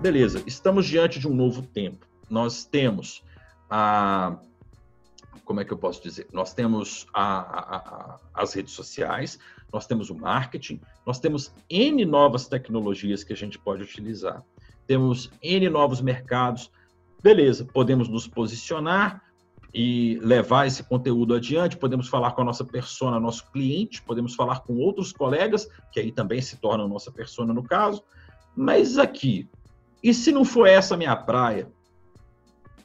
beleza, estamos diante de um novo tempo. Nós temos a. Como é que eu posso dizer? Nós temos a, a, a, as redes sociais, nós temos o marketing, nós temos N novas tecnologias que a gente pode utilizar. Temos N novos mercados. Beleza, podemos nos posicionar e levar esse conteúdo adiante, podemos falar com a nossa persona, nosso cliente, podemos falar com outros colegas, que aí também se tornam nossa persona no caso. Mas aqui, e se não for essa minha praia?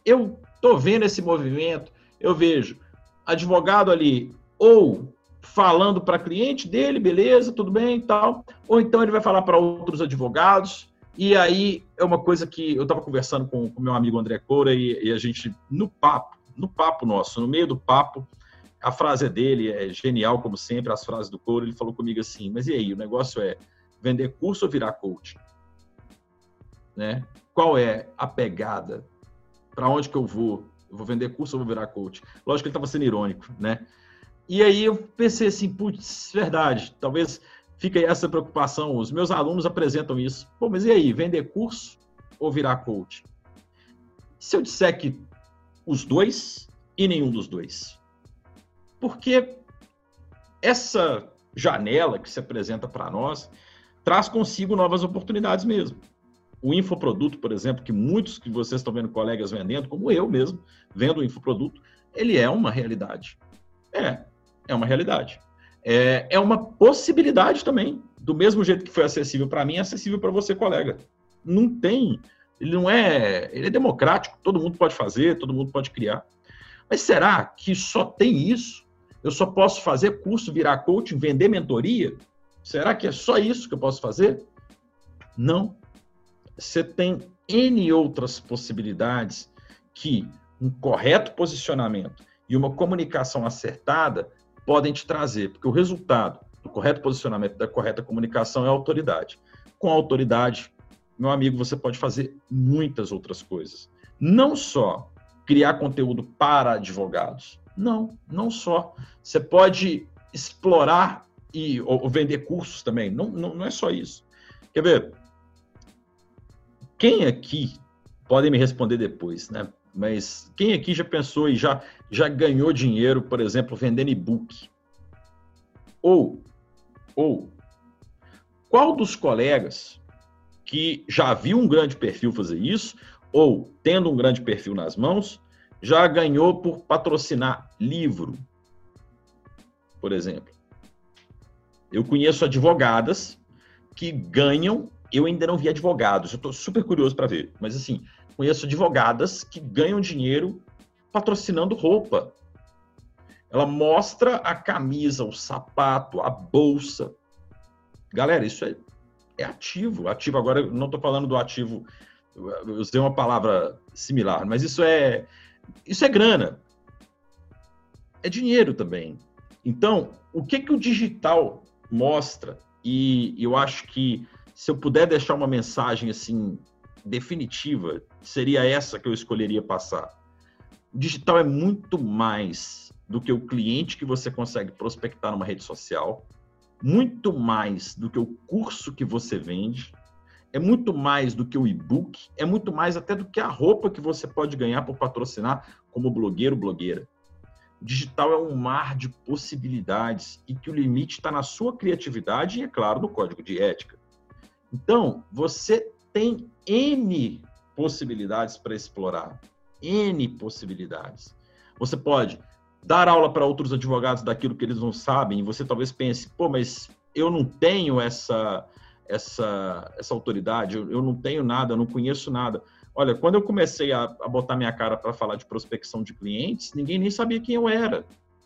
Eu tô vendo esse movimento, eu vejo advogado ali ou falando para cliente dele, beleza, tudo bem e tal, ou então ele vai falar para outros advogados, e aí é uma coisa que eu estava conversando com o meu amigo André Coura e, e, a gente, no papo, no papo nosso, no meio do papo, a frase é dele, é genial como sempre, as frases do Coura, ele falou comigo assim, mas e aí, o negócio é vender curso ou virar coach? Né? Qual é a pegada? Para onde que eu vou? Eu vou vender curso ou vou virar coach? Lógico que ele estava sendo irônico, né? E aí eu pensei assim, putz, verdade, talvez fique essa preocupação. Os meus alunos apresentam isso. Pô, mas e aí, vender curso ou virar coach? Se eu disser que os dois e nenhum dos dois? Porque essa janela que se apresenta para nós traz consigo novas oportunidades mesmo. O infoproduto, por exemplo, que muitos que vocês estão vendo colegas vendendo, como eu mesmo, vendo o infoproduto, ele é uma realidade. É, é uma realidade. É, é uma possibilidade também. Do mesmo jeito que foi acessível para mim, é acessível para você, colega. Não tem. Ele não é. Ele é democrático, todo mundo pode fazer, todo mundo pode criar. Mas será que só tem isso? Eu só posso fazer curso, virar coaching, vender mentoria? Será que é só isso que eu posso fazer? Não. Você tem N outras possibilidades que um correto posicionamento e uma comunicação acertada podem te trazer, porque o resultado do correto posicionamento, da correta comunicação é a autoridade. Com a autoridade, meu amigo, você pode fazer muitas outras coisas. Não só criar conteúdo para advogados. Não, não só. Você pode explorar e ou, vender cursos também. Não, não, não é só isso. Quer ver? Quem aqui podem me responder depois, né? Mas quem aqui já pensou e já, já ganhou dinheiro, por exemplo, vendendo e-book? Ou, ou, qual dos colegas que já viu um grande perfil fazer isso, ou tendo um grande perfil nas mãos, já ganhou por patrocinar livro, por exemplo? Eu conheço advogadas que ganham, eu ainda não vi advogados, eu estou super curioso para ver, mas assim, conheço advogadas que ganham dinheiro patrocinando roupa. Ela mostra a camisa, o sapato, a bolsa. Galera, isso é, é ativo. Ativo, agora não estou falando do ativo, eu usei uma palavra similar, mas isso é, isso é grana. É dinheiro também. Então, o que, que o digital mostra? E eu acho que se eu puder deixar uma mensagem assim definitiva, seria essa que eu escolheria passar. O digital é muito mais do que o cliente que você consegue prospectar numa rede social, muito mais do que o curso que você vende, é muito mais do que o e-book, é muito mais até do que a roupa que você pode ganhar por patrocinar como blogueiro, blogueira. O digital é um mar de possibilidades e que o limite está na sua criatividade e, é claro, no código de ética. Então, você tem N possibilidades para explorar. N possibilidades. Você pode dar aula para outros advogados daquilo que eles não sabem, e você talvez pense, pô, mas eu não tenho essa essa essa autoridade, eu, eu não tenho nada, eu não conheço nada. Olha, quando eu comecei a, a botar minha cara para falar de prospecção de clientes, ninguém nem sabia quem eu era.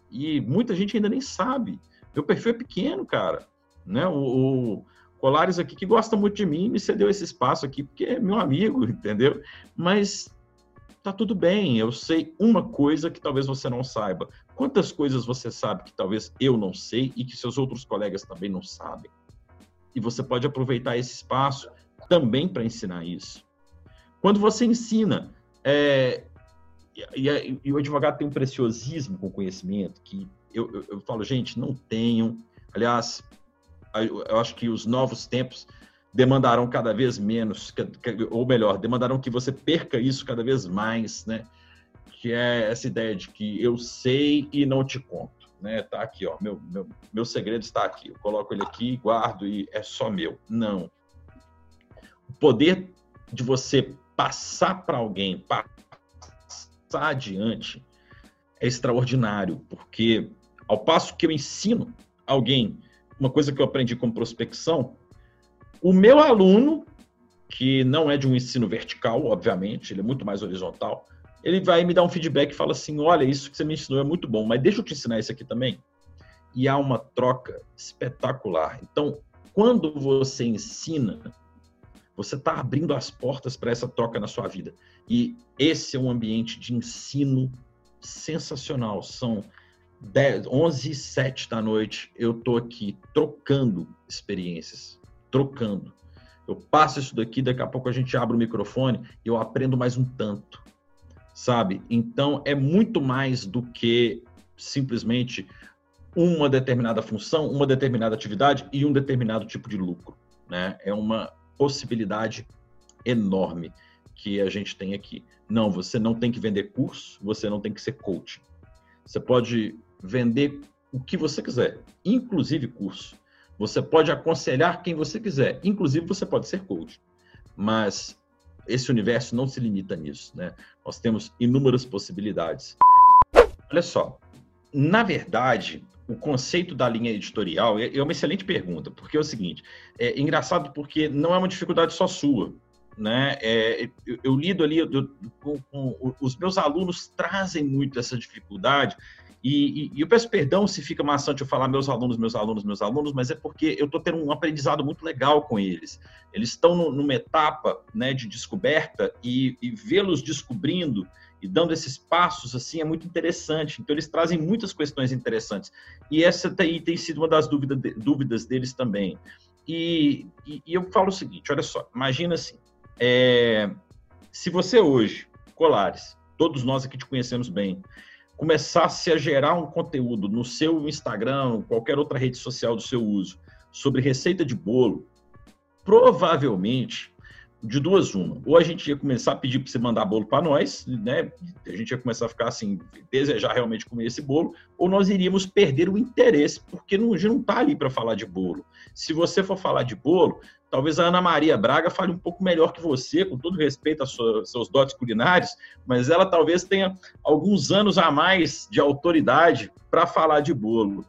E muita gente ainda nem sabe. Meu perfil é pequeno, cara. Né? O, o Colares aqui que gosta muito de mim me cedeu esse espaço aqui porque é meu amigo, entendeu? Mas tá tudo bem, eu sei uma coisa que talvez você não saiba. Quantas coisas você sabe que talvez eu não sei e que seus outros colegas também não sabem? E você pode aproveitar esse espaço também para ensinar isso. Quando você ensina, é, e, e, o advogado tem um preciosismo com o conhecimento que eu, eu, eu falo, gente, não tenham. Aliás, eu acho que os novos tempos demandarão cada vez menos, ou melhor, demandarão que você perca isso cada vez mais, né? Que é essa ideia de que eu sei e não te conto, né? Tá aqui, ó, meu, meu, meu segredo está aqui. Eu coloco ele aqui, guardo e é só meu. Não. O poder de você passar para alguém, passar adiante, é extraordinário, porque ao passo que eu ensino alguém uma coisa que eu aprendi com prospecção, o meu aluno, que não é de um ensino vertical, obviamente, ele é muito mais horizontal, ele vai me dar um feedback e fala assim: olha, isso que você me ensinou é muito bom, mas deixa eu te ensinar isso aqui também. E há uma troca espetacular. Então, quando você ensina, você está abrindo as portas para essa troca na sua vida. E esse é um ambiente de ensino sensacional. São 10, 11 e 7 da noite, eu estou aqui trocando experiências trocando. Eu passo isso daqui, daqui a pouco a gente abre o microfone e eu aprendo mais um tanto, sabe? Então é muito mais do que simplesmente uma determinada função, uma determinada atividade e um determinado tipo de lucro, né? É uma possibilidade enorme que a gente tem aqui. Não, você não tem que vender curso, você não tem que ser coach. Você pode vender o que você quiser, inclusive curso. Você pode aconselhar quem você quiser, inclusive você pode ser coach. Mas esse universo não se limita nisso, né? Nós temos inúmeras possibilidades. Olha só, na verdade, o conceito da linha editorial é, é uma excelente pergunta, porque é o seguinte, é engraçado porque não é uma dificuldade só sua, né? É, eu, eu, lido ali, eu, com, com, os meus alunos trazem muito essa dificuldade e, e, e, eu peço perdão se fica maçante eu falar meus alunos, meus alunos, meus alunos, mas é porque eu estou tendo um aprendizado muito legal com eles. Eles estão no, numa etapa né, de descoberta e, e vê-los descobrindo e dando esses passos assim é muito interessante. Então eles trazem muitas questões interessantes e essa tem, tem sido uma das dúvida, dúvidas deles também. E, e, eu falo o seguinte, olha só, imagina assim, é, se você hoje, Colares, todos nós aqui te conhecemos bem, começasse a gerar um conteúdo no seu Instagram, qualquer outra rede social do seu uso, sobre receita de bolo, provavelmente de duas uma. Ou a gente ia começar a pedir para você mandar bolo para nós, né? A gente ia começar a ficar assim, desejar realmente comer esse bolo, ou nós iríamos perder o interesse, porque não, a gente não está ali para falar de bolo. Se você for falar de bolo, talvez a Ana Maria Braga fale um pouco melhor que você, com todo respeito aos seus dotes culinários, mas ela talvez tenha alguns anos a mais de autoridade para falar de bolo.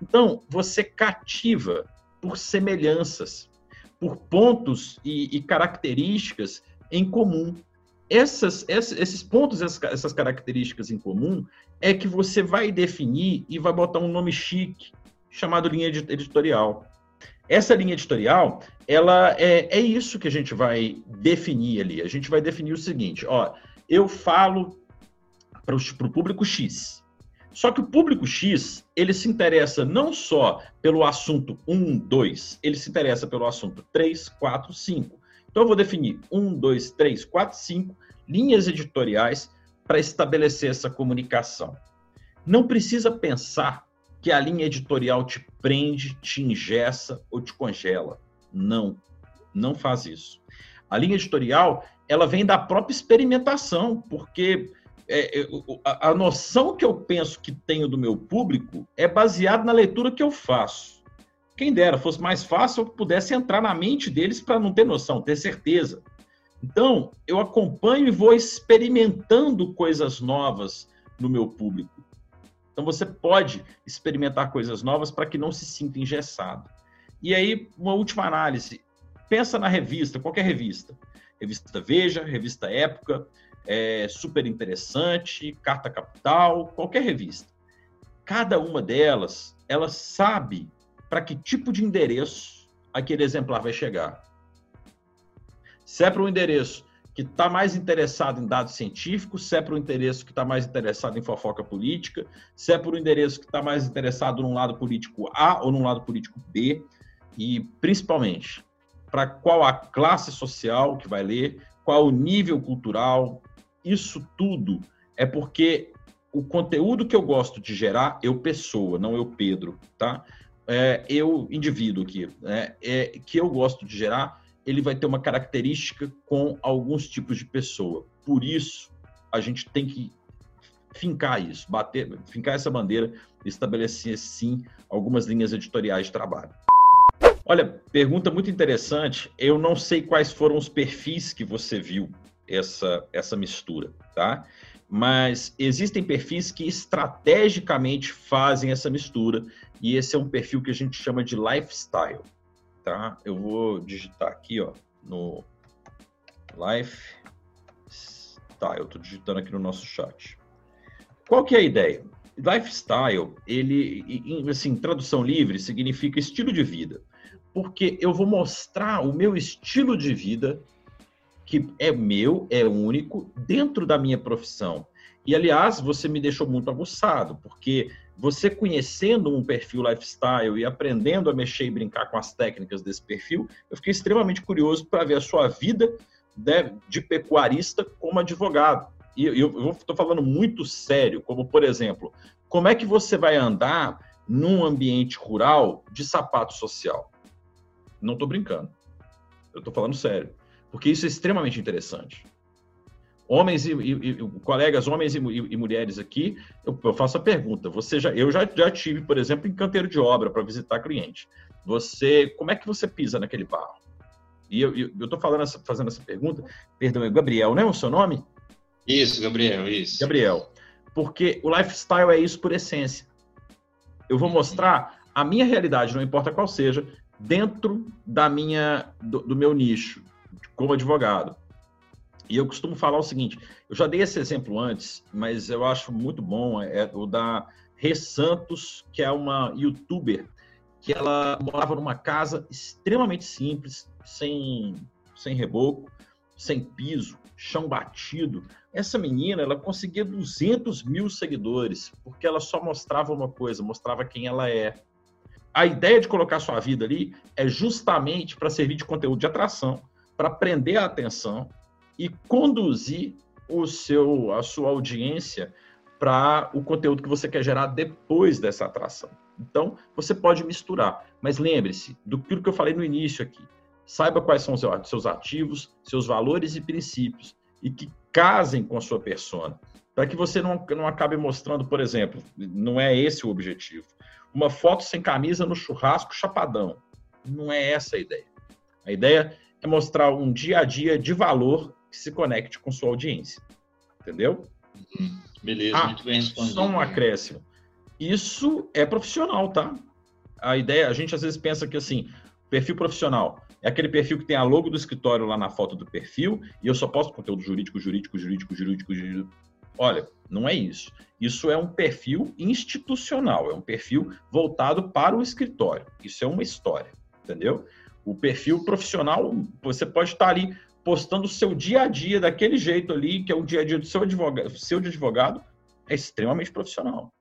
Então, você cativa por semelhanças, por pontos e, e características em comum. Essas, esses pontos, essas características em comum, é que você vai definir e vai botar um nome chique, chamado linha editorial. Essa linha editorial, ela é, é isso que a gente vai definir ali. A gente vai definir o seguinte: ó, eu falo para o público X. Só que o público X, ele se interessa não só pelo assunto 1, 2, ele se interessa pelo assunto 3, 4, 5. Então eu vou definir 1, 2, 3, 4, 5 linhas editoriais para estabelecer essa comunicação. Não precisa pensar que a linha editorial te prende, te ingessa ou te congela. Não, não faz isso. A linha editorial, ela vem da própria experimentação, porque é, é a, a noção que eu penso que tenho do meu público é baseada na leitura que eu faço. Quem dera, fosse mais fácil eu pudesse entrar na mente deles para não ter noção, ter certeza. Então, eu acompanho e vou experimentando coisas novas no meu público. Então, você pode experimentar coisas novas para que não se sinta engessado. E aí, uma última análise. Pensa na revista, qualquer revista. Revista Veja, Revista Época, é, super interessante, Carta Capital, qualquer revista. Cada uma delas, ela sabe para que tipo de endereço aquele exemplar vai chegar. Se é para um endereço que está mais interessado em dados científicos, se é para um endereço que está mais interessado em fofoca política, se é para um endereço que está mais interessado num lado político A ou num lado político B, e principalmente para qual a classe social que vai ler, qual o nível cultural, isso tudo é porque o conteúdo que eu gosto de gerar, eu pessoa, não eu Pedro, tá? É, eu indivíduo aqui, né? é, que eu gosto de gerar, ele vai ter uma característica com alguns tipos de pessoa. Por isso, a gente tem que fincar isso, bater, fincar essa bandeira estabelecer, sim, algumas linhas editoriais de trabalho. Olha, pergunta muito interessante. Eu não sei quais foram os perfis que você viu essa, essa mistura, tá? Mas existem perfis que estrategicamente fazem essa mistura e esse é um perfil que a gente chama de lifestyle, tá? Eu vou digitar aqui, ó, no lifestyle. Estou digitando aqui no nosso chat. Qual que é a ideia? Lifestyle, ele, assim, tradução livre, significa estilo de vida. Porque eu vou mostrar o meu estilo de vida, que é meu, é único, dentro da minha profissão. E, aliás, você me deixou muito aguçado, porque você conhecendo um perfil lifestyle e aprendendo a mexer e brincar com as técnicas desse perfil, eu fiquei extremamente curioso para ver a sua vida de, de pecuarista como advogado e eu estou falando muito sério, como por exemplo, como é que você vai andar num ambiente rural de sapato social? Não estou brincando. Eu estou falando sério. Porque isso é extremamente interessante. Homens e, e, e colegas, homens e, e mulheres aqui, eu, eu, faço a pergunta. Você já, eu já, já tive, por exemplo, em canteiro de obra para visitar cliente. Você, como é que você pisa naquele barro? E eu estou falando, essa, fazendo essa pergunta. Perdão, é Gabriel, não é o seu nome? Isso, Gabriel, isso. Gabriel, porque o lifestyle é isso por essência. Eu vou mostrar a minha realidade, não importa qual seja, dentro da minha do, do meu nicho como advogado. E eu costumo falar o seguinte: eu já dei esse exemplo antes, mas eu acho muito bom é o da Rê Santos, que é uma YouTuber que ela morava numa casa extremamente simples, sem sem reboco, sem piso, chão batido. Essa menina, ela conseguia 200 mil seguidores, porque ela só mostrava uma coisa, mostrava quem ela é. A ideia de colocar sua vida ali é justamente para servir de conteúdo de atração, para prender a atenção e conduzir o seu, a sua audiência para o conteúdo que você quer gerar depois dessa atração. Então, você pode misturar, mas lembre-se do que eu falei no início aqui. Saiba quais são os seus ativos, seus valores e princípios e que casem com a sua persona. Para que você não, não acabe mostrando, por exemplo, não é esse o objetivo. Uma foto sem camisa no churrasco chapadão. Não é essa a ideia. A ideia é mostrar um dia a dia de valor que se conecte com sua audiência. Entendeu? Uhum. Beleza, ah, muito bem respondido. Só um acréscimo. Isso é profissional, tá? A ideia, a gente às vezes pensa que assim, perfil profissional é aquele perfil que tem a logo do escritório lá na foto do perfil e eu só posto conteúdo jurídico, jurídico, jurídico, jurídico, jurídico. Olha, não é isso. Isso é um perfil institucional, é um perfil voltado para o escritório. Isso é uma história, entendeu? O perfil profissional, você pode estar ali postando o seu dia a dia daquele jeito ali, que é o dia a dia do seu advogado, seu advogado, é extremamente profissional.